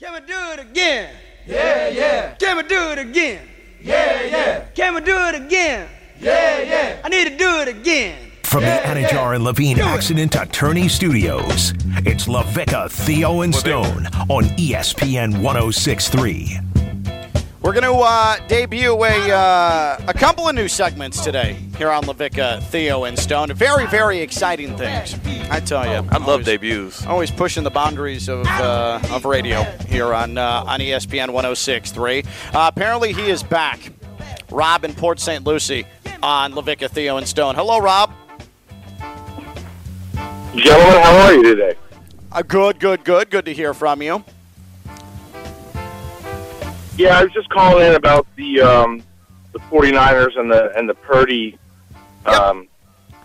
Can we do it again? Yeah, yeah, Can we do it again? yeah, yeah, Can we do it again? yeah, yeah. I need to do it again. From the Anidjar and Levine Accident Attorney Studios, it's LaVicka, Theo, and Stone on ESPN 1063. We're going to uh, debut a, uh, a couple of new segments today here on LaVicka, Theo, and Stone. Very, very exciting things. I tell you. I love always, debuts. Always pushing the boundaries of, uh, of radio here on, uh, on ESPN 106.3. Uh, apparently, he is back. Rob in Port St. Lucie on LaVicka, Theo, and Stone. Hello, Rob. Gentlemen, how are you today? Uh, good, good, good. Good to hear from you. Yeah, I was just calling in about the um, the 49ers and the and the Purdy um,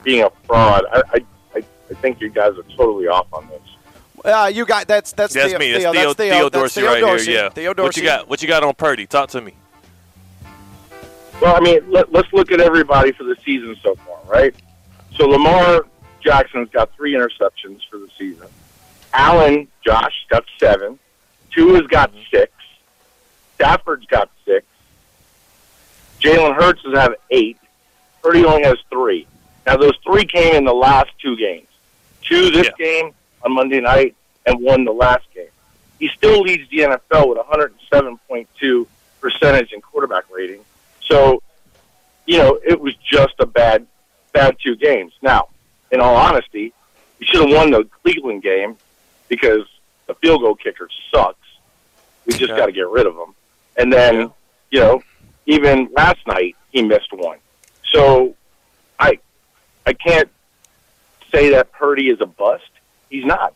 being a fraud. I, I I I think you guys are totally off on this. Uh, you got that's that's That's Theo, me. That's Theo, Theo, that's Theo, Theo that's Dorsey Theo right Dorsey. here. Yeah. Theo Dorsey. What you got? What you got on Purdy? Talk to me. Well, I mean, let, let's look at everybody for the season so far, right? So Lamar Jackson's got three interceptions for the season. Allen, Josh, got seven. Tua's got six. Stafford's got six. Jalen Hurts has have eight. Purdy only has three. Now, those three came in the last two games. Two this Yeah. game on Monday night and one the last game. He still leads the NFL with 107.2 percentage in quarterback rating. So, you know, it was just a bad, bad two games. Now, in all honesty, you should have won the Cleveland game because the field goal kicker sucks. We just got to get rid of him. And then, Yeah. you know, even last night he missed one. So, I, I can't say that Purdy is a bust. He's not.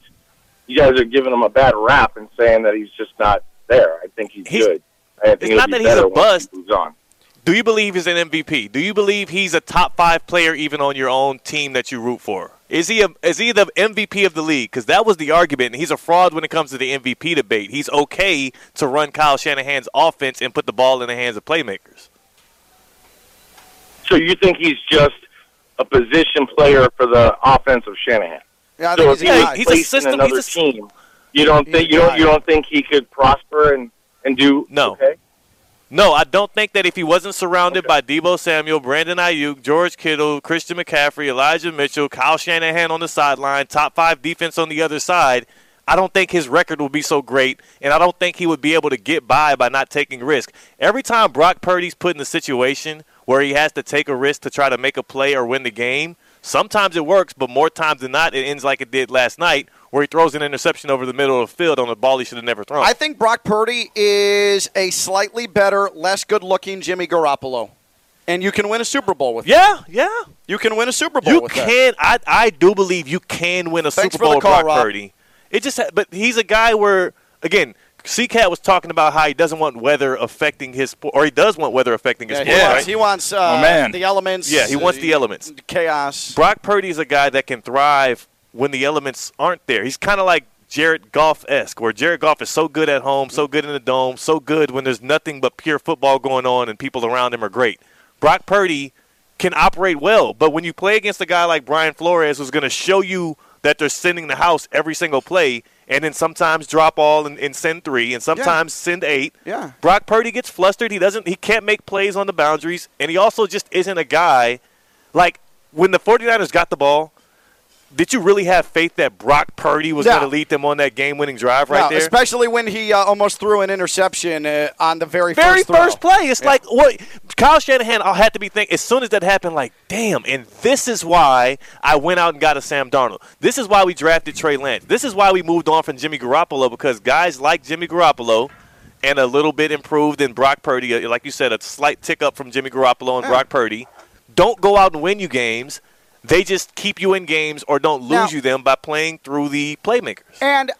You guys are giving him a bad rap and saying that he's just not there. I think he's, He's- good. I think it's not that he's a bust. he moves on. Do you believe he's an MVP? Do you believe he's a top five player even on your own team that you root for? Is he a, is he the MVP of the league? Because that was the argument. And he's a fraud when it comes to the MVP debate. He's okay to run Kyle Shanahan's offense and put the ball in the hands of playmakers. So you think he's just a position player for the offense of Shanahan? Yeah, I so think if he's he a Yeah, he's a system- in another he's a- team, you don't think you don't you don't think he could prosper and and do No. okay? No, I don't think that if he wasn't surrounded Okay. by Deebo Samuel, Brandon Aiyuk, George Kittle, Christian McCaffrey, Elijah Mitchell, Kyle Shanahan on the sideline, top five defense on the other side, I don't think his record will be so great, and I don't think he would be able to get by by not taking risk. Every time Brock Purdy's put in a situation where he has to take a risk to try to make a play or win the game, sometimes it works, but more times than not, it ends like it did last night, where he throws an interception over the middle of the field on a ball he should have never thrown. I think Brock Purdy is a slightly better, less good-looking Jimmy Garoppolo, and you can win a Super Bowl with. Him. Yeah, yeah. You can win a Super Bowl You with that. can. I I do believe you can win a Thanks Super Bowl with call, Brock Rob. Purdy. It just, but he's a guy where again, CCAT was talking about how he doesn't want weather affecting his sport, or he does want weather affecting his Yeah, he wants, right? he wants uh, Oh, man. the elements. Yeah, he wants the uh, elements. Chaos. Brock Purdy is a guy that can thrive when the elements aren't there. He's kind of like Jared Goff esque, where Jared Goff is so good at home, so good in the dome, so good when there's nothing but pure football going on and people around him are great. Brock Purdy can operate well, but when you play against a guy like Brian Flores, who's going to show you that they're sending the house every single play, and then sometimes drop all and, and send three, and sometimes send eight. Yeah. Brock Purdy gets flustered. He doesn't. He can't make plays on the boundaries, and he also just isn't a guy like when the 49ers got the ball. Did you really have faith that Brock Purdy was No. going to lead them on that game-winning drive right there? especially when he uh, almost threw an interception uh, on the very, very first throw. first play. It's like what Kyle Shanahan I had to be thinking as soon as that happened. Like, damn! And this is why I went out and got a Sam Darnold. This is why we drafted Trey Lance. This is why we moved on from Jimmy Garoppolo because guys like Jimmy Garoppolo and a little bit improved in Brock Purdy, uh, like you said, a slight tick up from Jimmy Garoppolo and Yeah. Brock Purdy, don't go out and win you games. They just keep you in games or don't lose Now- you them by playing through the playmakers. And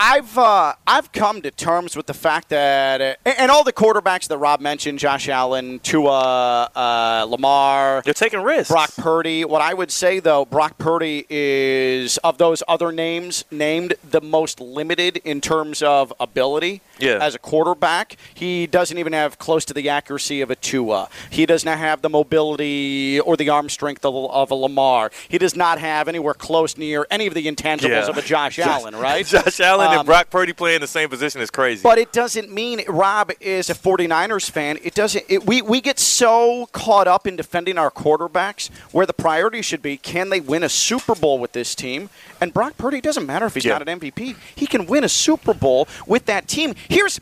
I've uh, I've come to terms with the fact that uh, and all the quarterbacks that Rob mentioned, Josh Allen, Tua, uh, Lamar, They're taking risks. Brock Purdy. What I would say though, Brock Purdy is of those other names named the most limited in terms of ability. Yeah. as a quarterback. He doesn't even have close to the accuracy of a Tua. He does not have the mobility or the arm strength of, of a Lamar. He does not have anywhere close near any of the intangibles Yeah. of a Josh Allen, right? Josh Allen Um, and Brock Purdy playing the same position is crazy. But it doesn't mean Rob is a 49ers fan. It doesn't it, we we get so caught up in defending our quarterbacks where the priority should be can they win a Super Bowl with this team? And Brock Purdy doesn't matter if he's Yeah. not an MVP. He can win a Super Bowl with that team. Here's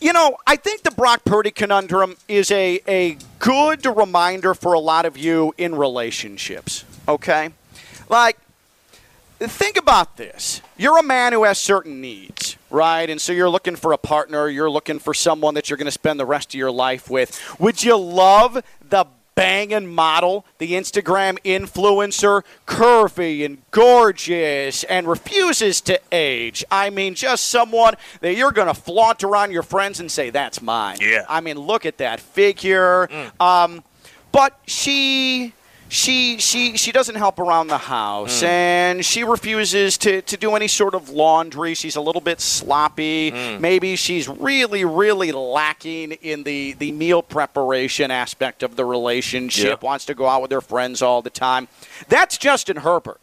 you know, I think the Brock Purdy conundrum is a, a good reminder for a lot of you in relationships. Okay? Think about this. You're a man who has certain needs, right? And so you're looking for a partner, you're looking for someone that you're going to spend the rest of your life with. Would you love the banging model, the Instagram influencer, curvy and gorgeous and refuses to age? I mean, just someone that you're going to flaunt around your friends and say, that's mine. Yeah. I mean, look at that figure. Um, but she she she she doesn't help around the house hmm. and she refuses to, to do any sort of laundry. She's a little bit sloppy. Hmm. Maybe she's really really lacking in the the meal preparation aspect of the relationship. Yeah. wants to go out with her friends all the time. That's justin herbert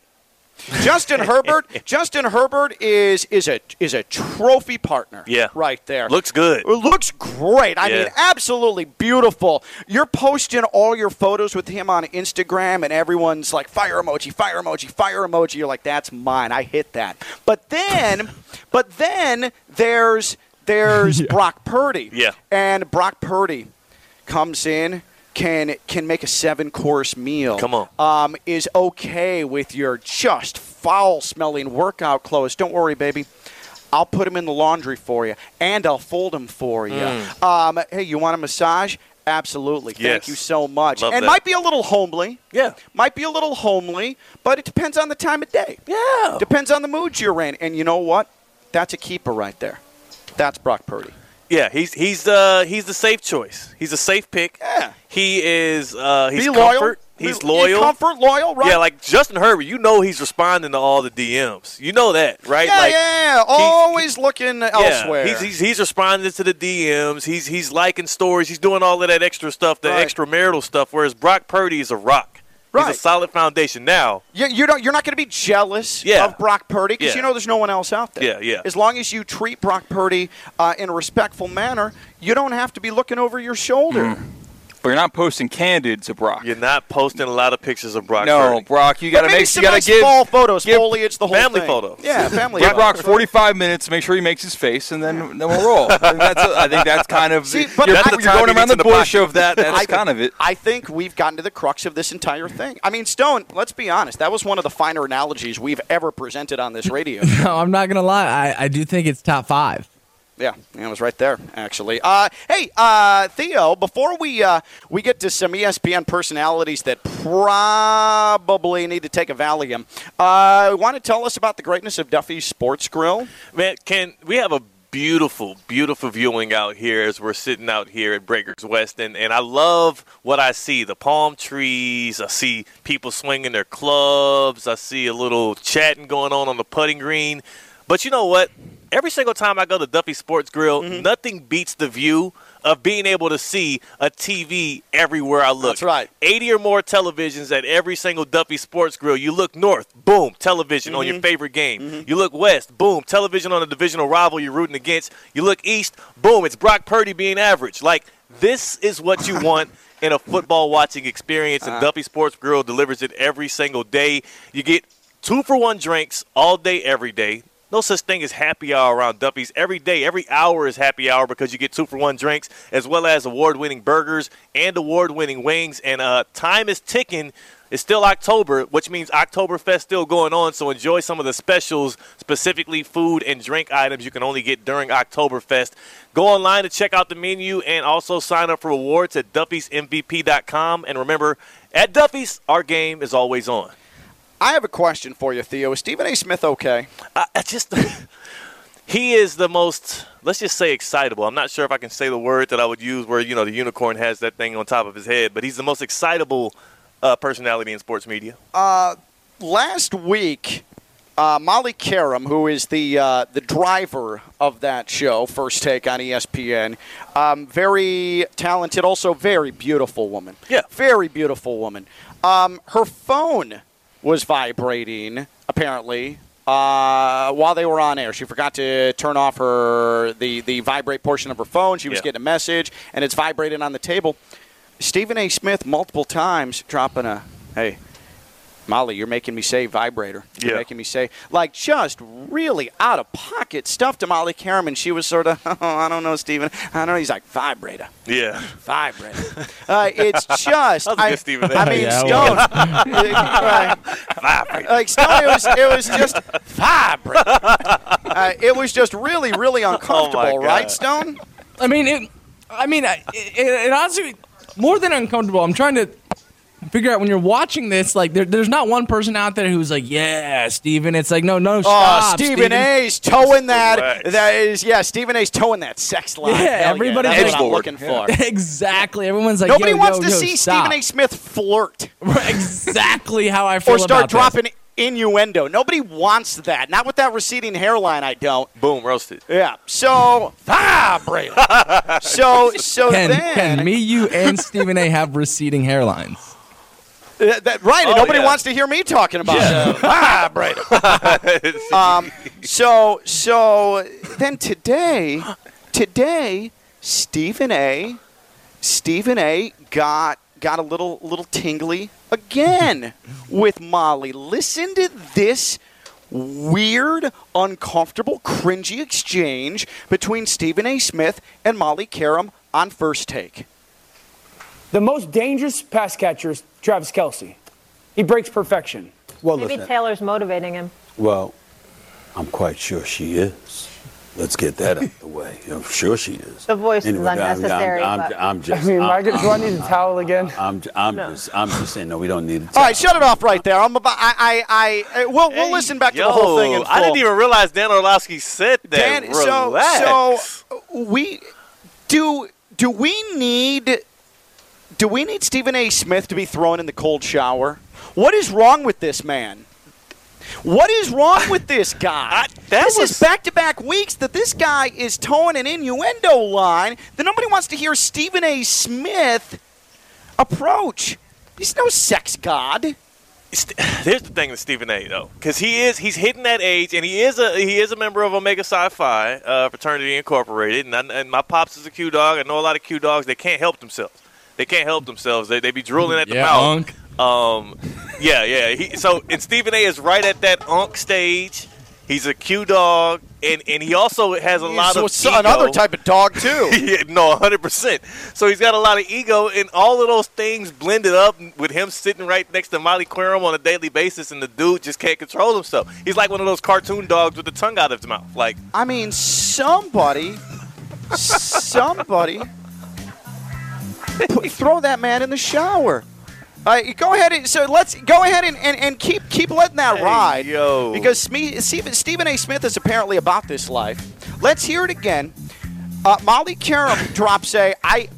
Justin Herbert. Justin Herbert is is a is a trophy partner. Yeah. right there. Looks good. It looks great. I Yeah. mean, absolutely beautiful. You're posting all your photos with him on Instagram, and everyone's like, fire emoji, fire emoji, fire emoji. You're like, that's mine. I hit that. But then, but then there's there's Brock Purdy. Yeah. And Brock Purdy comes in. Can, can make a seven course meal. Come on. Um, is okay with your just foul smelling workout clothes. Don't worry, baby. I'll put them in the laundry for you, and I'll fold them for you. Um, hey, you want a massage? Absolutely. Thank Mm. You so much. Love and that. might be a little homely. Yeah. Might be a little homely, but it depends on the time of day. Yeah. Depends on the mood you're in. And you know what? That's a keeper right there. That's Brock Purdy. Yeah, he's he's uh he's the safe choice. He's a safe pick. Yeah. He is uh he's Be comfort. loyal. He's Be- loyal. Comfort, loyal, right? Yeah, like Justin Herbert, you know he's responding to all the DMs. You know that, right? yeah, like, yeah, yeah. Always looking elsewhere. Yeah, he's, he's, he's responding to the DMs. He's he's liking stories. He's doing all of that extra stuff, the Right. extramarital stuff. Whereas Brock Purdy is a rock. Right. He's a solid foundation. Now, You, you don't, you're not going to be jealous Yeah. of Brock Purdy because Yeah. you know there's no one else out there. Yeah, yeah. As long as you treat Brock Purdy uh, in a respectful manner, you don't have to be looking over your shoulder. Mm. But you're not posting candid to Brock. you're not posting a lot of pictures of Brock no, Purdy. Brock, you got to make some you got to nice give fall photos, give foliage, the whole family thing. photos. Yeah, family. give. Brock 45 minutes to make sure he makes his face, and then then we'll roll. I think that's, I think that's kind of See, but you're, I- you're That's the time going around the the bush of that. That's I- kind of it. I think we've gotten to the crux of this entire thing. I mean, Stone, let's be honest. That was one of the finer analogies we've ever presented on this radio. No, I'm not gonna lie. I, I do think it's top five. Yeah, it was right there, actually. Uh, hey, uh, Theo, before we uh, we get to some ESPN personalities that probably need to take a Valium, uh, want to tell us about the greatness of Duffy's Sports Grill? Man, can we have a beautiful, beautiful viewing out here as we're sitting out here at Breakers West, and, and I love what I see: the palm trees. I see people swinging their clubs. I see a little chatting going on on the putting green. But you know what? Every single time I go to Duffy Sports Grill, Mm-hmm. nothing beats the view of being able to see a TV everywhere I look. That's right. 80 or more televisions at every single Duffy Sports Grill. You look north, boom, television on Mm-hmm. your favorite game. You look west, boom, television on a divisional rival you're rooting against. You look east, boom, it's Brock Purdy being average. Like, this is what you want in a football watching experience, Uh-huh. and Duffy Sports Grill delivers it every single day. You get two for one drinks all day, every day. No such thing as happy hour around Duffy's. Every day, every hour is happy hour because you get two for one drinks, as well as award winning burgers and award winning wings. And uh, time is ticking. It's still October, which means Oktoberfest still going on. So enjoy some of the specials, specifically food and drink items you can only get during Oktoberfest. Go online to check out the menu and also sign up for awards at Duffy'sMVP.com. And remember, at Duffy's, our game is always on. I have a question for you, Theo. Is Stephen A. Smith okay? I, I just he is the most let's just say excitable. I'm not sure if I can say the word that I would use where you know the unicorn has that thing on top of his head, but he's the most excitable uh, personality in sports media. Last week, uh, Molly Qerim, who is the uh, the driver of that show, First Take on ESPN, um, very talented, also very beautiful woman. Yeah. very beautiful woman. Um, her phone was vibrating apparently uh, while they were on air. She forgot to turn off her the the vibrate portion of her phone. She was Yeah. getting a message, and it's vibrating on the table. Stephen A. Smith multiple times dropping a hey. Molly, you're making me say vibrator. You're Yeah. making me say like just really out of pocket stuff to Molly Qerim, and she was sort of, oh, I don't know, Stephen. I don't know. He's like vibrator, Yeah. vibrator. uh, it's just, I, was a I, good Stephen A. I mean, Yeah, Stone. right. Like Stone, it was, it was just vibrator. Uh, it was just really, really uncomfortable, Oh, right, Stone? I mean, it. I mean, I- it, it honestly more than uncomfortable. I'm trying to figure out when you're watching this. Like, there, there's not one person out there who's like, "Yeah, Stephen. It's like, no, no, Oh, stop, Stephen Steven. A's towing that. Correct. That is, yeah, Stephen A's towing that sex line. Yeah, Hell everybody's That's what I'm like- looking for. exactly. Everyone's like, Nobody yo, wants yo, to yo, see stop. Stephen A. Smith flirt exactly how I feel or start about this. dropping innuendo. Nobody wants that. Not with that receding hairline. I don't. Boom, roasted. Yeah. So ah, vibrate. so so Can, then can me, you, and Stephen A. have receding hairlines? Uh, that, right. and Oh, nobody yeah. wants to hear me talking about it. vibrate. um. So so then today today Stephen A. Stephen A. got got a little little tingly again with Molly. Listen to this weird, uncomfortable, cringy exchange between Stephen A. Smith and Molly Qerim on first take. The most dangerous pass catcher is Travis Kelce. He breaks perfection. Well, Maybe listen. Taylor's motivating him. Well, I'm quite sure she is. Let's get that out of the way. I'm sure she is. The voice is Anyway, I'm- unnecessary, I'm, but- I'm, I'm I mean, I'm, Mike, do I need a towel again? I'm, I'm just. I'm just saying. No, we don't need it. All right, shut it off right there. I'm about. I. I. I uh, we'll. We'll listen back to the whole thing. In I didn't even realize Dan Orlovsky said that. Dan, so so we do. Do we need? Do we need Stephen A. Smith to be thrown in the cold shower? What is wrong with this man? What is wrong with this guy? I- this was- is back-to-back weeks that this guy is towing an innuendo line that nobody wants to hear Stephen A. Smith approach. He's no sex god. Here's the thing with Stephen A. though, because he is he's hitting that age, and he is a he is a member of Omega Phi uh, fraternity incorporated, and, I, and my pops is a Q dog. I know a lot of Q dogs. They can't help themselves. They can't help themselves. They, they be drooling at the Yeah, mouth. Unc. Um, yeah, yeah. He, so and Stephen A. is right at that unk stage. He's a Q dog, and, and he also has a lot So of it's another type of dog too. yeah, no, 100%. So he's got a lot of ego, and all of those things blended up with him sitting right next to Molly Qerim on a daily basis, and the dude just can't control himself. He's like one of those cartoon dogs with the tongue out of his mouth. Like, I mean, somebody, somebody, put, throw that man in the shower. All right, go ahead and so let's go ahead and, and, and keep keep letting that Hey, ride. yo. Because Sme- Stephen, Stephen A. Smith is apparently about this life. Let's hear it again. Uh, Molly Qerim drops a I,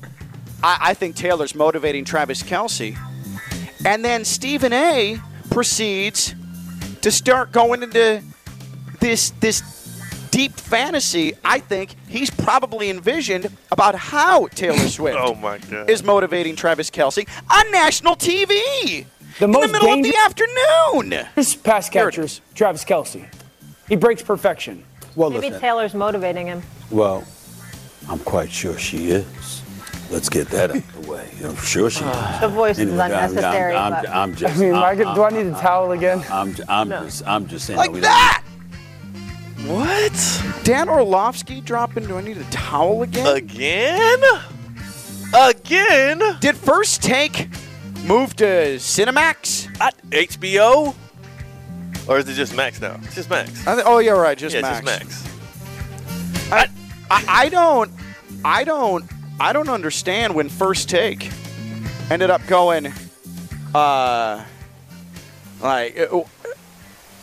I I think Taylor's motivating Travis Kelce, and then Stephen A. proceeds to start going into this this deep fantasy I think he's probably envisioned about how Taylor Swift oh my God. is motivating Travis Kelce on national TV The in the most middle of dangerous the afternoon. pass Here it catcher Travis Kelce. He breaks perfection. Well, Maybe listen. Taylor's motivating him. Well, I'm quite sure she is. Let's get that out of the way. I'm sure she is. The voice is Anyway, I'm- unnecessary, I'm, I'm, I'm I just. mean, I'm, Mike, do I need a towel again? I'm, I'm, just. I'm just saying. no, Like don't- that. What? Dan Orlovsky dropping. Do I need a towel again? Again? Again? Did first take move to Cinemax? I, HBO? Or is it just Max now? It's just Max. I th- oh, you're right. Just yeah, Max. just Max. I, I, I don't, I don't, I don't understand when first take ended up going, uh, like, uh,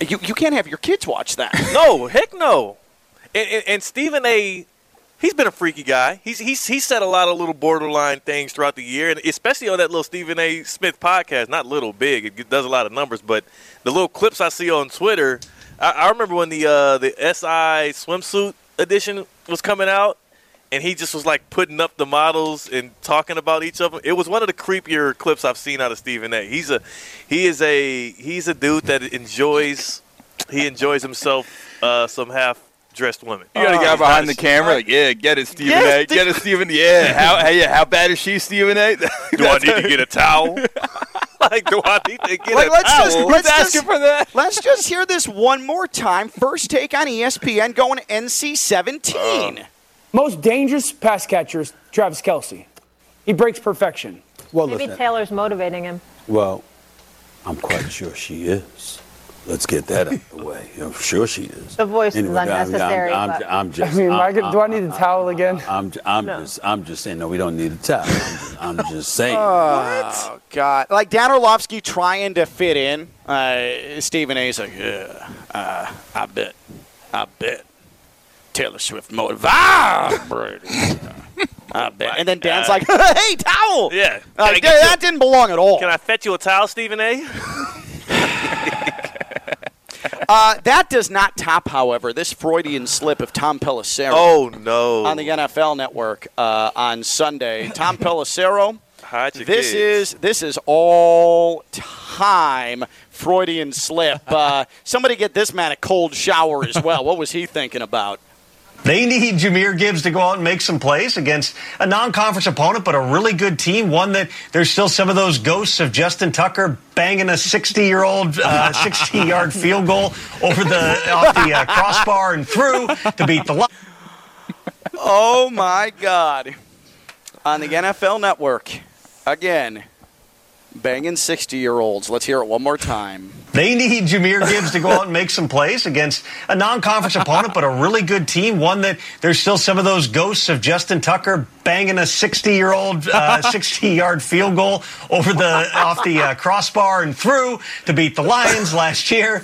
you you can't have your kids watch that. No, heck no. And, and, and Stephen A. He's been a freaky guy. He's he's he said a lot of little borderline things throughout the year, and especially on that little Stephen A. Smith podcast. Not little, big. It does a lot of numbers, but the little clips I see on Twitter I, I remember when the uh, the SI swimsuit edition was coming out, and he just was like putting up the models and talking about each of them. It was one of the creepier clips I've seen out of Stephen A. He's a he is a he's a dude that enjoys he enjoys himself uh, some half dressed women. You got a guy behind the camera, like, yeah, get it, Stephen Yes, A. Get it, Stephen. Yeah, how, hey, yeah, how bad is she, Stephen A? Do I need to get a towel? like, do I need to get Like, a let's towel? just let's asking just, for that? let's just hear this one more time. First take on ESPN going NC seventeen. Most dangerous pass catcher is Travis Kelce. He breaks perfection. Well, Maybe listen. Taylor's motivating him. Well, I'm quite sure she is. Let's get that out of the way. I'm sure she is. The voice is Anyway, I'm- unnecessary, I'm, I'm, I'm just. I mean, I'm, Mike, do I need a towel again? I'm, I'm just. I'm just saying. No, we don't need a towel. I'm just, I'm just saying. Oh God! Like Dan Orlovsky trying to fit in. Uh, Stephen A's like, yeah, uh, I bet, I bet Taylor Swift motivated. I bet. And then Dan's like, hey, towel. Yeah. Can I get that didn't belong at all. Can I fetch you a towel, Stephen A? Uh, that does not top, however, this Freudian slip of Tom Pelissero. Oh no! on the NFL Network uh, on Sunday. Tom Pelissero. This is this is all time Freudian slip. Uh, somebody get this man a cold shower as well. What was he thinking about? They need Jahmyr Gibbs to go out and make some plays against a non-conference opponent, but a really good team. One that there's still some of those ghosts of Justin Tucker banging a 60-year-old, uh, 60-yard field goal over the off the uh, crossbar and through to beat the. Li- Oh my God! On the NFL Network, again, banging sixty-year-olds. Let's hear it one more time. They need Jahmyr Gibbs to go out and make some plays against a non-conference opponent, but a really good team. One that there's still some of those ghosts of Justin Tucker banging a 60-year-old, uh, 60-yard field goal over the off the uh, crossbar and through to beat the Lions last year.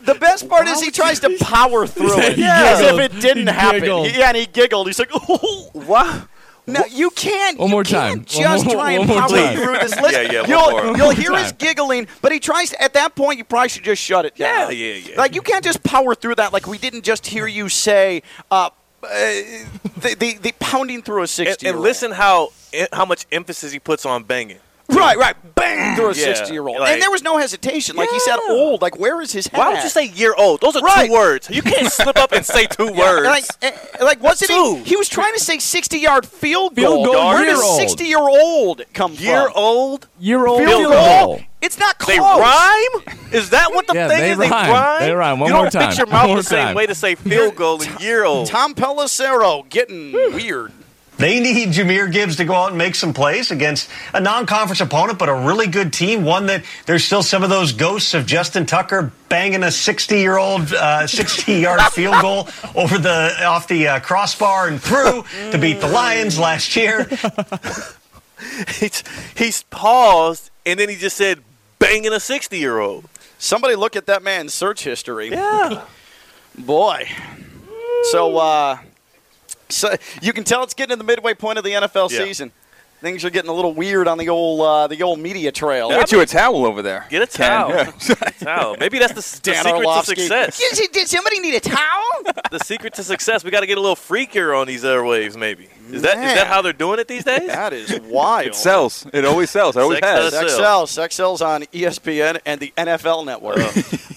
The best part is he tries to power through it He as if it didn't He happen. giggled. He- yeah, and he giggled. He's like, "Oh, what? No, you can't. One you more can't time. One Just more- try and one power time. through this list. Yeah, yeah, one You'll, more. you'll hear more his giggling, but he tries. To, at that point, you probably should just shut it Yeah, down. yeah, yeah. Like you can't just power through that. Like we didn't just hear you say. Uh, uh, the, the, the pounding through a And, 60 and listen how how much emphasis he puts on banging. Right, right. Bang through a Yeah, 60 year old. like- and there was no hesitation. Like he said, Yeah. old. Like, where is his head? Why would you say year old? Those are Right. two words. You can't slip up and say two words. Like, eh, like wasn't Two. he? He was trying to say 60 yard field goal. Field goal, Where year does old. 60 year old come year from? old? Year old Field field goal? goal. It's not close. They rhyme? Is that what the Yeah, thing they is? rhyme. They rhyme. They rhyme. One you more don't time. fix your One mouth more the same time. way to say field goal and year old. Tom Pelissero getting weird. They need Jahmyr Gibbs to go out and make some plays against a non-conference opponent, but a really good team. One that there's still some of those ghosts of Justin Tucker banging a 60-year-old, uh, 60-yard field goal over the off the uh, crossbar and through to beat the Lions last year. he's, he's paused and then he just said banging a 60 year old. Somebody look at that man's search history. Yeah. Boy. So, uh, so you can tell it's getting to the midway point of the NFL Yeah. season. Things are getting a little weird on the old uh, the old media trail. Get you a towel over there. Get a towel. Yeah. Get a towel. Maybe that's the, the Dan secret Orlovsky. to success. Did, did somebody need a towel? the secret to success. We got to get a little freakier on these airwaves. Maybe is that is Man. that how they're doing it these days? that is wild. It sells. It always sells. It always Sex has. does. Sex sells. Sex sells on ESPN and the NFL Network. uh,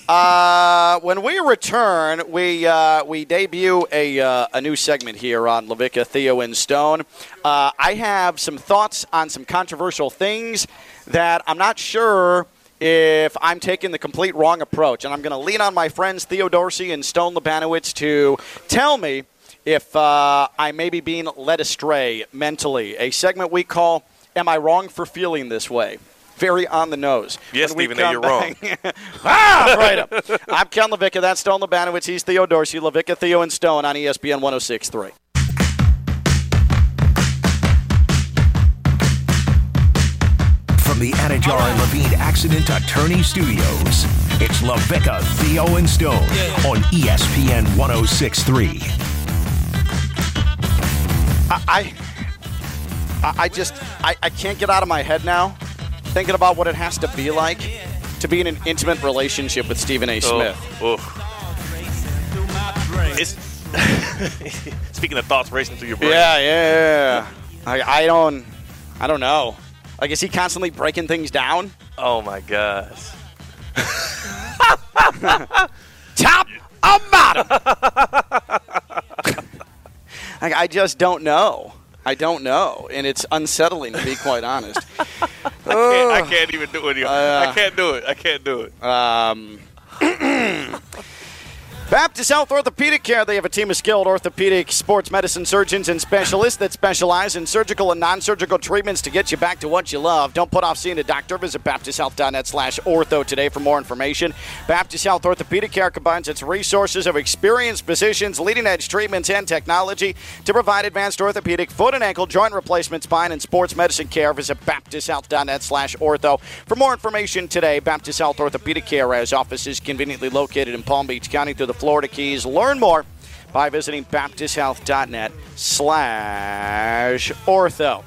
when we return, we uh, we debut a, uh, a new segment here on LaVicka, Theo, and Stone. Uh, I have some thoughts on some controversial things that I'm not sure if I'm taking the complete wrong approach. And I'm going to lean on my friends Theo Dorsey and Stone Labanowitz to tell me if uh, I may be being led astray mentally. A segment we call Am I Wrong for Feeling This Way? Very on the nose. Yes, Stephen A., you're wrong. ah, right up. I'm Ken LaVicka. That's Stone Labanowitz. He's Theo Dorsey. LaVicka, Theo, and Stone on ESPN 1063. From the Anidjar and Levine Accident Attorney Studios, it's LaVicka, Theo, and Stone on ESPN 1063. I, I, I just, I, I can't get out of my head now thinking about what it has to be like to be in an intimate relationship with Stephen A. Oh, Smith. Oh, oh. It's, speaking of thoughts racing through your brain. Yeah, yeah. yeah. I, I don't, I don't know. Like, is he constantly breaking things down? Oh my gosh. Top or bottom? I, I just don't know. I don't know, and it's unsettling to be quite honest. I can't, I can't even do it. Uh, I can't do it. I can't do it. Um, Baptist Health Orthopedic Care. They have a team of skilled orthopedic sports medicine surgeons and specialists that specialize in surgical and non-surgical treatments to get you back to what you love. Don't put off seeing a doctor. Visit baptisthealth.net slash ortho today for more information. Baptist Health Orthopedic Care combines its resources of experienced physicians, leading-edge treatments, and technology to provide advanced orthopedic, foot and ankle, joint replacement, spine, and sports medicine care. Visit baptisthealth.net slash ortho. For more information today, Baptist Health Orthopedic Care has offices conveniently located in Palm Beach County through the Florida Keys. Learn more by visiting baptisthealth.net slash ortho.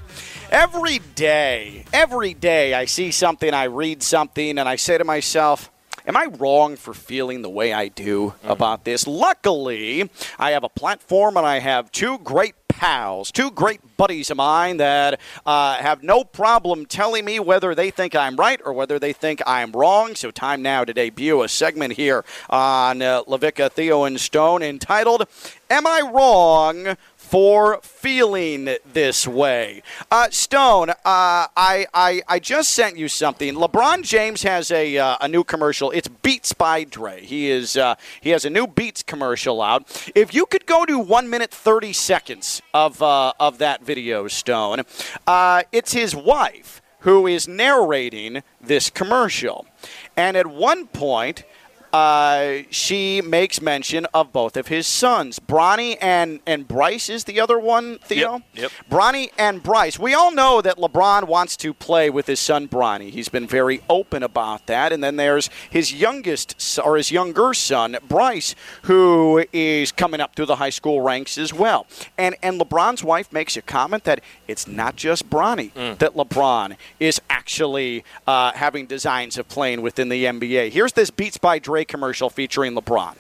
Every day, every day I see something, I read something, and I say to myself, Am I wrong for feeling the way I do about this? Luckily, I have a platform and I have two great pals, two great buddies of mine that uh, have no problem telling me whether they think I'm right or whether they think I'm wrong. So, time now to debut a segment here on uh, LaVicka, Theo, and Stone entitled Am I Wrong? For feeling this way. Uh, Stone, uh, I, I I just sent you something. LeBron James has a uh, a new commercial. It's Beats by Dre. He is uh, he has a new Beats commercial out. If you could go to one minute thirty seconds of uh, of that video, Stone, uh, it's his wife who is narrating this commercial, and at one point uh, she makes mention of both of his sons. Bronny and, and Bryce is the other one, Theo? Yep, yep. Bronny and Bryce. We all know that LeBron wants to play with his son Bronny. He's been very open about that. And then there's his youngest, or his younger son, Bryce, who is coming up through the high school ranks as well. And, and LeBron's wife makes a comment that it's not just Bronny, that LeBron is actually uh, having designs of playing within the NBA. Here's this Beats by Dre commercial featuring LeBron.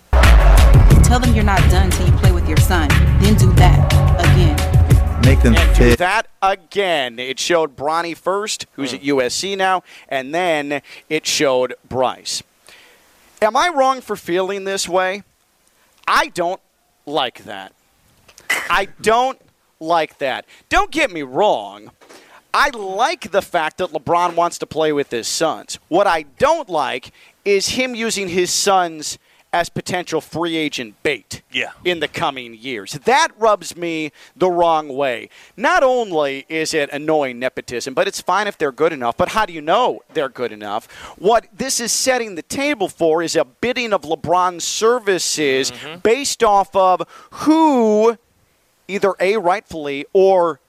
Tell them you're not done till you play with your son. Then do that again. Make them and do that again. It showed Bronny first, who's at hmm. USC now, and then it showed Bryce. Am I wrong for feeling this way? I don't like that. I don't like that. Don't get me wrong. I like the fact that LeBron wants to play with his sons. What I don't like is him using his sons as potential free agent bait Yeah. in the coming years. That rubs me the wrong way. Not only is it annoying nepotism, but it's fine if they're good enough. But how do you know they're good enough? What this is setting the table for is a bidding of LeBron's services mm-hmm. based off of who either A, rightfully or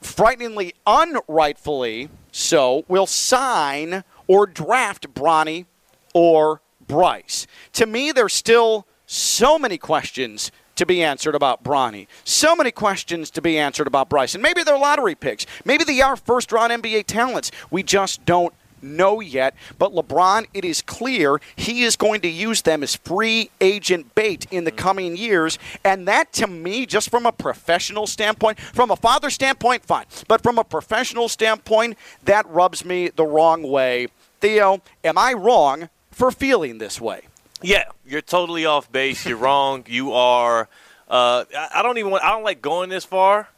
frighteningly unrightfully so, will sign or draft Bronny or Bryce. To me, there's still so many questions to be answered about Bronny. So many questions to be answered about Bryce. And maybe they're lottery picks. Maybe they are first round NBA talents. We just don't know yet. But LeBron, it is clear he is going to use them as free agent bait in the mm. coming years. And that, to me, just from a professional standpoint, from a father standpoint, fine. But from a professional standpoint, that rubs me the wrong way. Theo, am I wrong for feeling this way? Yeah, you're totally off base. You're wrong. You are. Uh, I don't even want. I don't like going this far,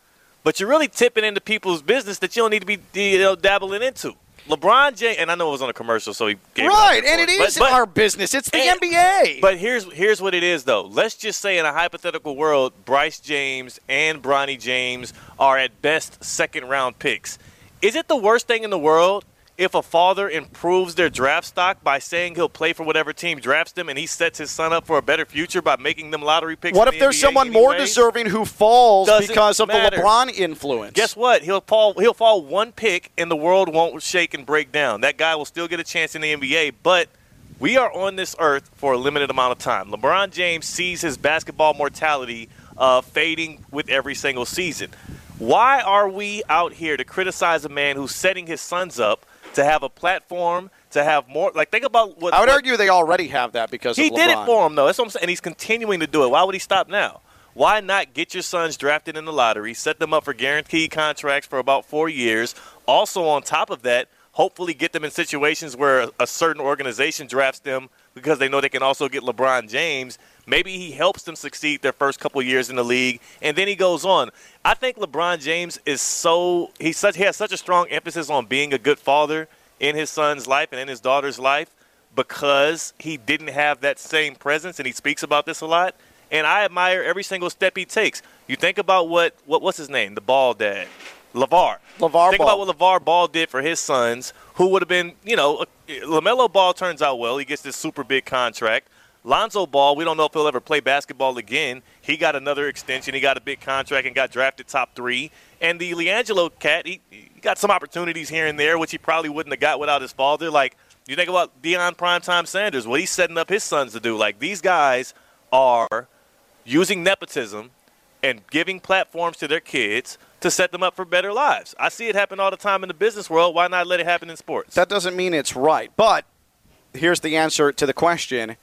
but you're really tipping into people's business that you don't need to be you know, dabbling into. LeBron James, and I know it was on a commercial, so he gave Right, it and it is. But- but- our business. It's the and- NBA. But here's here's what it is though. Let's just say in a hypothetical world, Bryce James and Bronny James are at best second round picks. Is it the worst thing in the world if a father improves their draft stock by saying he'll play for whatever team drafts them and he sets his son up for a better future by making them lottery picks? what if the there's NBA someone more deserving who falls Doesn't because of matter. the LeBron influence? Guess what? He'll fall. He'll fall one pick, and the world won't shake and break down. That guy will still get a chance in the NBA, but we are on this earth for a limited amount of time. LeBron James sees his basketball mortality uh, fading with every single season. Why are we out here to criticize a man who's setting his sons up to have a platform to have more. Like think about what I would what- argue they already have that because he did it for him though. That's what I'm saying. And he's continuing to do it. Why would he stop now? Why not get your sons drafted in the lottery, set them up for guaranteed contracts for about four years? Also, on top of that, hopefully get them in situations where a, a certain organization drafts them because they know they can also get LeBron James. Maybe he helps them succeed their first couple years in the league, and then he goes on. I think LeBron James is so he's such he has such a strong emphasis on being a good father in his son's life and in his daughter's life because he didn't have that same presence, and he speaks about this a lot. And I admire every single step he takes. You think about what, what what's his name, the ball dad, LeVar. LeVar Think Ball. about what LeVar Ball did for his sons, who would have been, you know, LaMelo Ball turns out well. He gets this super big contract. Lonzo Ball, we don't know if he'll ever play basketball again. He got another extension. He got a big contract and got drafted top three. And the LiAngelo cat, he, he got some opportunities here and there, which he probably wouldn't have got without his father. Like, you think about Deion Primetime Sanders, what he's setting up his sons to do. Like, these guys are using nepotism and giving platforms to their kids to set them up for better lives. I see it happen all the time in the business world. Why not let it happen in sports? That doesn't mean it's right. But here's the answer to the question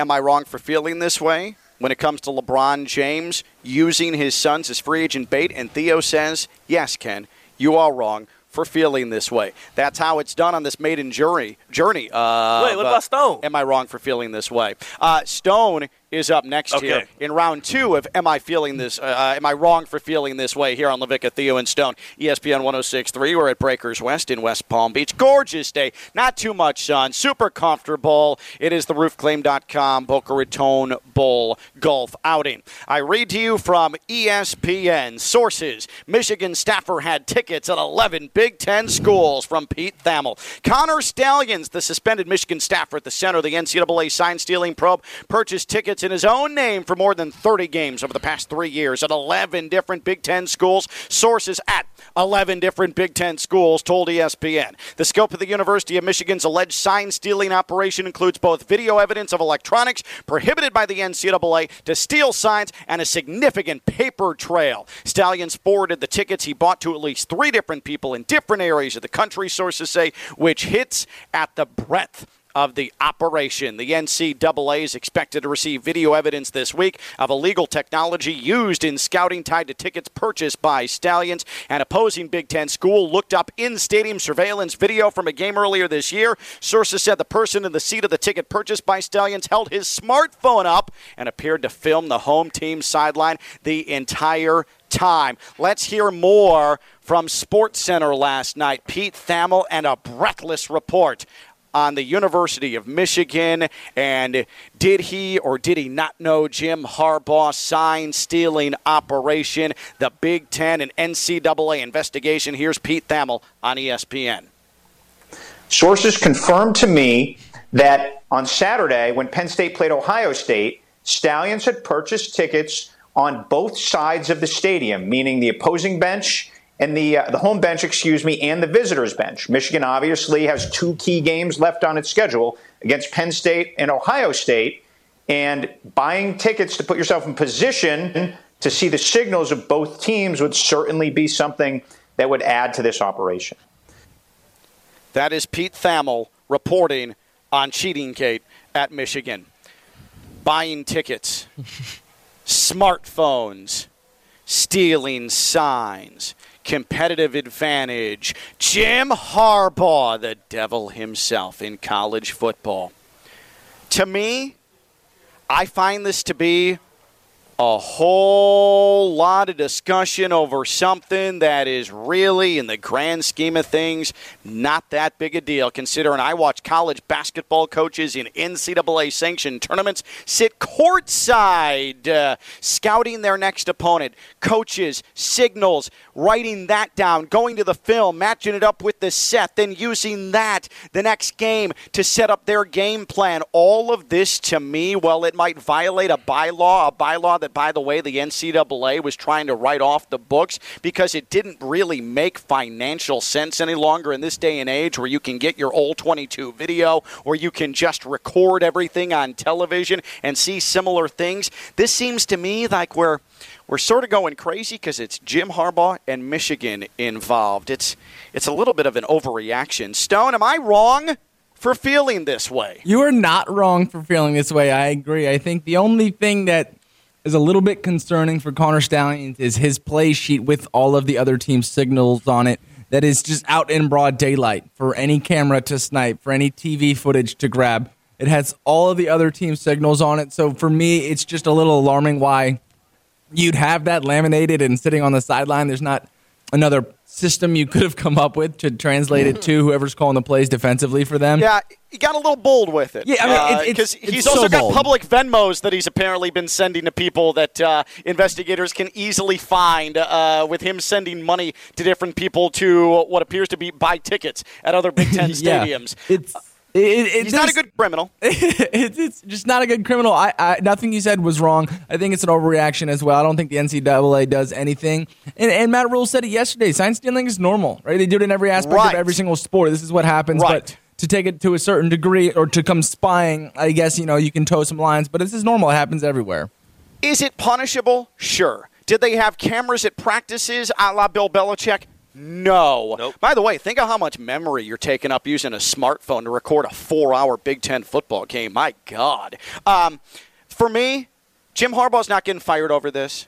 Am I wrong for feeling this way when it comes to LeBron James using his sons as free agent bait? And Theo says, Yes, Ken, you are wrong for feeling this way. That's how it's done on this maiden jury journey. Uh, Wait, what about Stone? Am I wrong for feeling this way? Uh, Stone is up next Okay. here in round two of Am I Feeling This? Uh, uh, am I wrong for feeling this way here on LaVicka, Theo, and Stone? ESPN 1063. We're at Breakers West in West Palm Beach. Gorgeous day. Not too much sun. Super comfortable. It is the roofclaim.com Boca Raton Bowl golf outing. I read to you from ESPN. Sources Michigan staffer had tickets at 11 Big Ten schools from Pete Thamel. Connor Stalions, the suspended Michigan staffer at the center of the NCAA sign stealing probe, purchased tickets in his own name for more than 30 games over the past three years at 11 different Big Ten schools. Sources at 11 different Big Ten schools told ESPN. The scope of the University of Michigan's alleged sign stealing operation includes both video evidence of electronics prohibited by the NCAA to steal signs and a significant paper trail. Stalions forwarded the tickets he bought to at least three different people in different areas of the country, sources say, which hits at the breadth of the operation. The NCAA is expected to receive video evidence this week of illegal technology used in scouting tied to tickets purchased by Stalions. An opposing Big Ten school looked up in stadium surveillance video from a game earlier this year. Sources said the person in the seat of the ticket purchased by Stalions held his smartphone up and appeared to film the home team sideline the entire time. Let's hear more from Sports Center last night. Pete Thamel and a breathless report on the University of Michigan. And did he or did he not know Jim Harbaugh's sign stealing operation, the Big Ten and NCAA investigation? Here's Pete Thamel on ESPN. Sources confirmed to me that on Saturday, when Penn State played Ohio State, Stalions had purchased tickets on both sides of the stadium, meaning the opposing bench and the uh, the home bench, excuse me, and the visitors bench. Michigan obviously has two key games left on its schedule against Penn State and Ohio State, and buying tickets to put yourself in position to see the signals of both teams would certainly be something that would add to this operation. That is Pete Thamel reporting on Cheating Gate at Michigan. Buying tickets, smartphones, stealing signs, competitive advantage. Jim Harbaugh, the devil himself in college football. To me, I find this to be a whole lot of discussion over something that is really, in the grand scheme of things, not that big a deal. Considering I watch college basketball coaches in NCAA sanctioned tournaments sit courtside, uh, scouting their next opponent, coaches, signals, writing that down, going to the film, matching it up with the set, then using that the next game to set up their game plan. All of this, to me, well, it might violate a bylaw, a bylaw that, by the way, the NCAA was trying to write off the books because it didn't really make financial sense any longer in this day and age where you can get your All-22 video or you can just record everything on television and see similar things. This seems to me like we're we're sort of going crazy because it's Jim Harbaugh and Michigan involved. It's it's a little bit of an overreaction. Stone, am I wrong for feeling this way. You are not wrong for feeling this way. I agree. I think the only thing that is a little bit concerning for Connor Stalions is his play sheet with all of the other team's signals on it that is just out in broad daylight for any camera to snipe, for any TV footage to grab. It has all of the other team signals on it. So for me, it's just a little alarming why you'd have that laminated and sitting on the sideline. There's not another system you could have come up with to translate it to whoever's calling the plays defensively for them. Yeah, he got a little bold with it. Yeah, I mean, because it's- he's also so got bold. public Venmos that he's apparently been sending to people that uh, investigators can easily find. Uh, with him sending money to different people to what appears to be buy tickets at other Big Ten Yeah. stadiums. It's it, it, he's not a good criminal. it's, it's just not a good criminal. I, I nothing you said was wrong. I think it's an overreaction as well. I don't think the NCAA does anything. And, and Matt Rhule said it yesterday. Sign stealing is normal, right? They do it in every aspect Right. of every single sport. This is what happens. Right. But to take it to a certain degree or to come spying, I guess you know you can toe some lines. But this is normal. It happens everywhere. Is it punishable? Sure. Did they have cameras at practices a la Bill Belichick? No. By the way, think of how much memory you're taking up using a smartphone to record a four hour Big Ten football game. My God. Um, for me, Jim Harbaugh's not getting fired over this.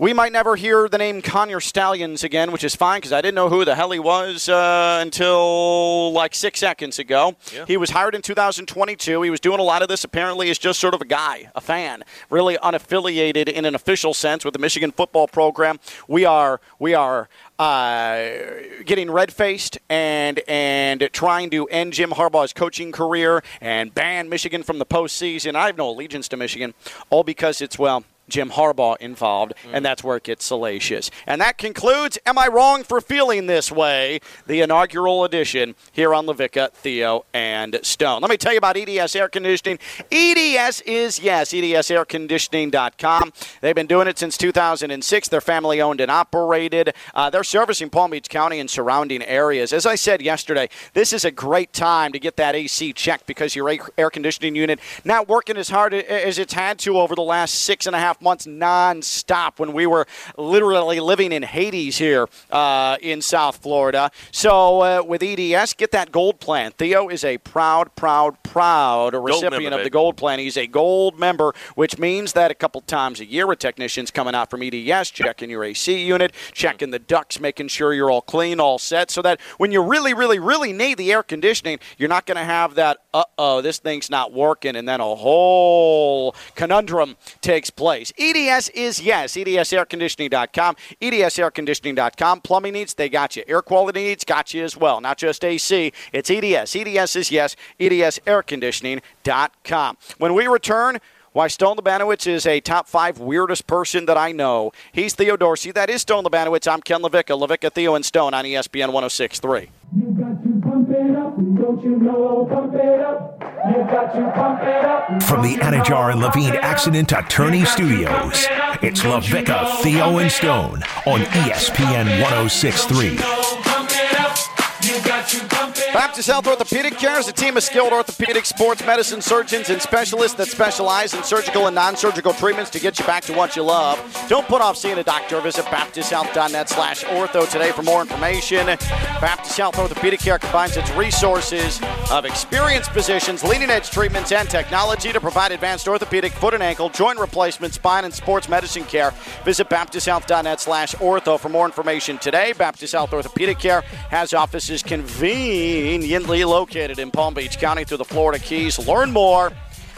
We might never hear the name Connor Stalions again, which is fine because I didn't know who the hell he was uh, until like six seconds ago. He was hired in 2022. He was doing a lot of this apparently as just sort of a guy, a fan, really unaffiliated in an official sense with the Michigan football program. We are we are uh, getting red faced and and trying to end Jim Harbaugh's coaching career and ban Michigan from the postseason. I have no allegiance to Michigan, all because it's well. Jim Harbaugh involved, and that's where it gets salacious. And that concludes Am I Wrong for Feeling This Way? The inaugural edition here on LaVicka, Theo, and Stone. Let me tell you about EDS Air Conditioning. EDS is, yes, EDSAirconditioning.com. They've been doing it since 2006. They're family owned and operated. Uh, they're servicing Palm Beach County and surrounding areas. As I said yesterday, this is a great time to get that AC checked because your air- air conditioning unit not working as hard as it's had to over the last six and a half months nonstop when we were literally living in Hades here uh, in South Florida. So uh, with EDS, get that gold plan. Theo is a proud, proud, proud recipient member, of the gold plan. He's a gold member, which means that a couple times a year, a technician's coming out from EDS, checking your AC unit, checking the ducts, making sure you're all clean, all set, so that when you really, really, really need the air conditioning, you're not going to have that, uh oh, this thing's not working, and then a whole conundrum takes place. EDS is yes, EDSairconditioning.com, EDSairconditioning.com. Plumbing needs, they got you. Air quality needs, got you as well. Not just AC, it's EDS. EDS is yes, EDSairconditioning.com. When we return, why Stone Labanowitz is a top five weirdest person that I know. He's Theo Dorsey. That is Stone Labanowitz. I'm Ken LaVicka. LaVicka, Theo, and Stone on ESPN 1063. Pump it up, don't you know? Pump it up. You got to pump it up. From the Anidjar and Levine Accident Attorney Studios, it's LaVicka, Theo, and Stone on ESPN 1063. Baptist Health Orthopedic Care is a team of skilled orthopedic sports medicine surgeons and specialists that specialize in surgical and non-surgical treatments to get you back to what you love. Don't put off seeing a doctor. Visit baptisthealth.net slash ortho today for more information. Baptist Health Orthopedic Care combines its resources of experienced physicians, leading-edge treatments, and technology to provide advanced orthopedic, foot and ankle, joint replacement, spine, and sports medicine care. Visit baptisthealth.net slash ortho for more information today. Baptist Health Orthopedic Care has offices conveniently located in Palm Beach County through the Florida Keys. Learn more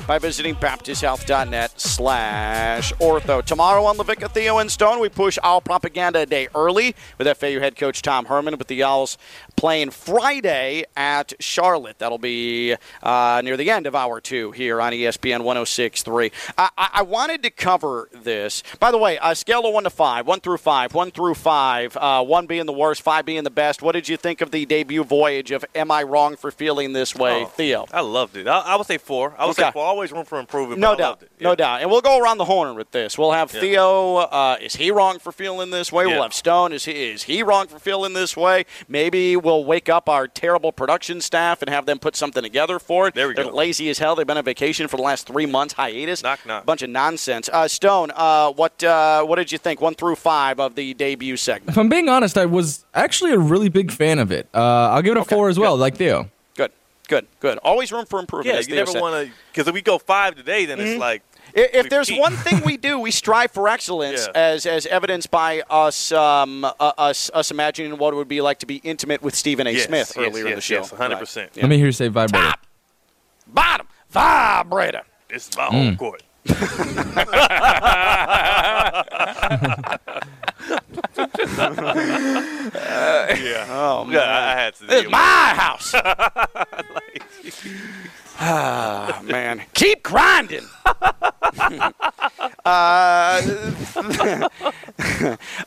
by visiting baptisthealth.net slash ortho. Tomorrow on LaVicka, Theo, and Stone, we push Owl Propaganda a day early with FAU head coach Tom Herman with the Owls playing Friday at Charlotte. That'll be uh, near the end of hour two here on ESPN 1063. I, I, I wanted to cover this. By the way, uh, scale of one to five, one through five, one through five, uh, one being the worst, five being the best. What did you think of the debut voyage of Am I Wrong for Feeling This Way, Oh, Theo? I loved it. I, I would say four. I would Okay. say four. Always room for improvement. No but I doubt. it. No doubt. And we'll go around the horn with this. We'll have Yeah. Theo. Uh, is he wrong for feeling this way? We'll have Stone. Is he, is he wrong for feeling this way? Maybe we'll wake up our terrible production staff and have them put something together for it. There we They're go. lazy as hell. They've been on vacation for the last three months, hiatus. Knock, knock. Bunch of nonsense. Uh, Stone, uh, what uh, what did you think? One through five of the debut segment. If I'm being honest, I was actually a really big fan of it. Uh, I'll give it a four as well, like Theo. Good. Good, good. Always room for improvement. Yeah, you Theo never want to because if we go five today, then Mhm. it's like I- If we there's peak. one thing we do, we strive for excellence, Yeah. as as evidenced by us um, uh, us us imagining what it would be like to be intimate with Stephen A. Yes, Smith yes, earlier in the yes, show. yes, 100%. Right. Let me hear you say vibrator. Top, Bottom vibrator. This is my Mm. home court. yeah. Oh man. Yeah, I had to. This is deal my house. Ah, man. Keep grinding. uh,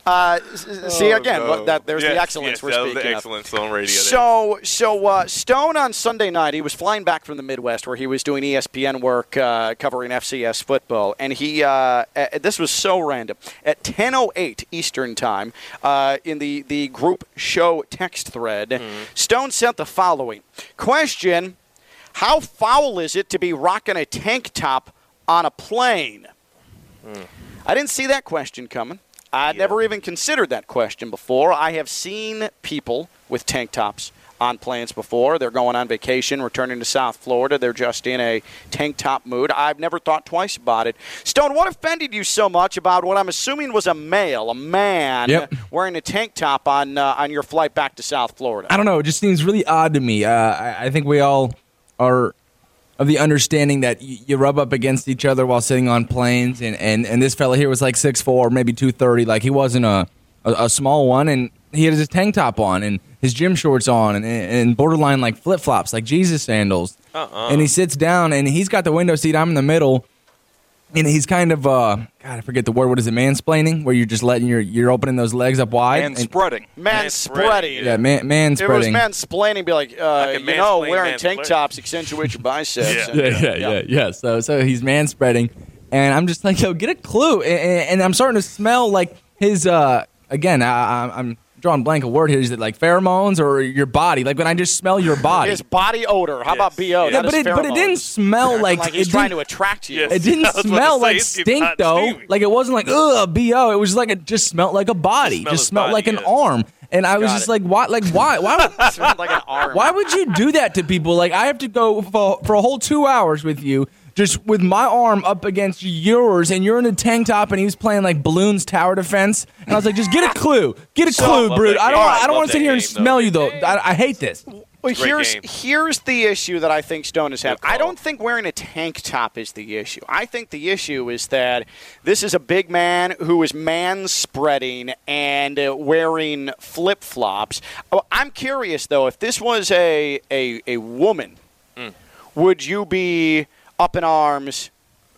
uh, see Oh, again. no. That there's the excellence yes, we're speaking the of. excellence on radio. So, so uh, Stone on Sunday night, he was flying back from the Midwest where he was doing ESPN work uh, covering FCS football, and he uh, uh, this was so random. At 10:08 Eastern time, uh, in the the group show text thread, Mm-hmm. Stone sent the following question: How foul is it to be rocking a tank top on a plane? I didn't see that question coming. I'd never even considered that question before. I have seen people with tank tops on planes before. They're going on vacation, returning to South Florida. They're just in a tank top mood. I've never thought twice about it. Stone, what offended you so much about what I'm assuming was a male, a man, Yep. wearing a tank top on uh, on your flight back to South Florida? I don't know. It just seems really odd to me. Uh, I, I think we all are of the understanding that y- you rub up against each other while sitting on planes, and, and, and this fella here was like six four, maybe two thirty. Like he wasn't a, a a small one, and he had his tank top on and his gym shorts on, and, and borderline like flip flops, like Jesus sandals. Uh-uh. And he sits down, and he's got the window seat. I'm in the middle. And he's kind of, uh, God, I forget the word. What is it? Mansplaining, where you're just letting your, you're opening those legs up wide. And And- spreading. Man spreading. Yeah, man, man It was spreading. man splaining, be like, uh, can you know, wearing tank tops accentuate your biceps. Yeah. And- yeah, yeah, yeah, yeah. So, so he's man spreading, and I'm just like, yo, get a clue. And, and, and I'm starting to smell like his. uh Again, I, I- I'm drawing blank a word here. Is it like pheromones or your body? Like when I just smell your body. it's body odor. How about bo? yeah, but is it, but it didn't smell like, like it he's trying to attract you. Yes. It didn't I was about to smell like stink though. steamy. Like it wasn't like ugh bo. It was just like it just smelled like a body. Smell Just smelled body, like an yeah. arm. And I was Got just it. like, why? Like why? Why? Would, Smelled like an arm. why would you do that to people? Like I have to go for, for a whole two hours with you, just with my arm up against yours, and you're in a tank top, and he was playing like Bloons Tower Defense, and I was like, just get a clue, get a So- clue, Love Brood. I don't, game. I don't want to sit here and though. smell you though. I, I hate this. Well, here's game. here's the issue that I think Stone has had. I don't think wearing a tank top is the issue. I think the issue is that this is a big man who is man spreading and uh, wearing flip flops. I'm curious though, if this was a a, a woman, Hmm. would you be up in arms,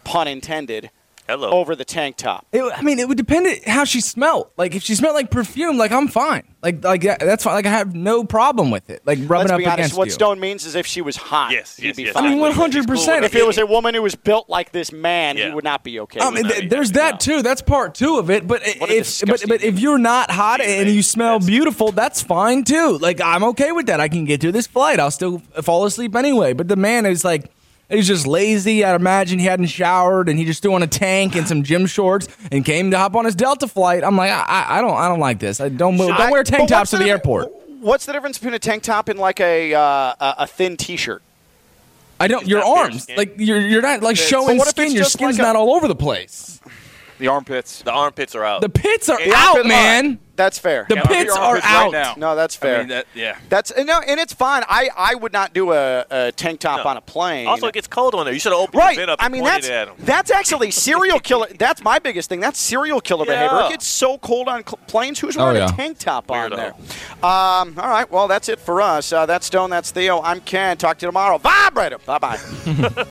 pun intended, Hello. over the tank top? It, I mean, it would depend on how she smelled. Like if she smelled like perfume, like I'm fine. Like like that's fine. Like I have no problem with it. Like rubbing Let's up be honest. against What you. Stone means is if she was hot, Yes, he'd yes, be yes. fine. I mean, 100. percent if it was a woman who was built like this man, he would not be okay. Um, with th- there's that too. That's part two of it. But What if but, but if you're not hot and you smell That's- beautiful, that's fine too. Like I'm okay with that. I can get through this flight. I'll still fall asleep anyway. But the man is like. He's just lazy. I'd imagine he hadn't showered and he just threw on a tank and some gym shorts and came to hop on his Delta flight. I'm like, I, I- I don't, I don't like this. I don't, move, don't wear tank what's tops to the difference- airport. What's the difference between a tank top and like a uh, a, a thin T-shirt? I don't. Your arms, like you're, you're not like But showing what if skin. Your skin's like a- not all over the place. The armpits. The armpits are out. The pits are The out, armpit- man. That's fair. The Yeah, pits your are armpits right out. now. No, that's fair. I mean, that, yeah. That's no, and it's fine. I, I would not do a, a tank top No. on a plane. also, it gets cold on there. You should have opened right. your vent up I mean, that's that's actually serial killer. That's my biggest thing. That's serial killer Yeah. behavior. It gets so cold on cl- planes. Who's Oh, wearing yeah. a tank top on there? Um, all right. Well, that's it for us. Uh, that's Stone. That's Theo. I'm Ken. Talk to you tomorrow. Vibrator. Bye bye.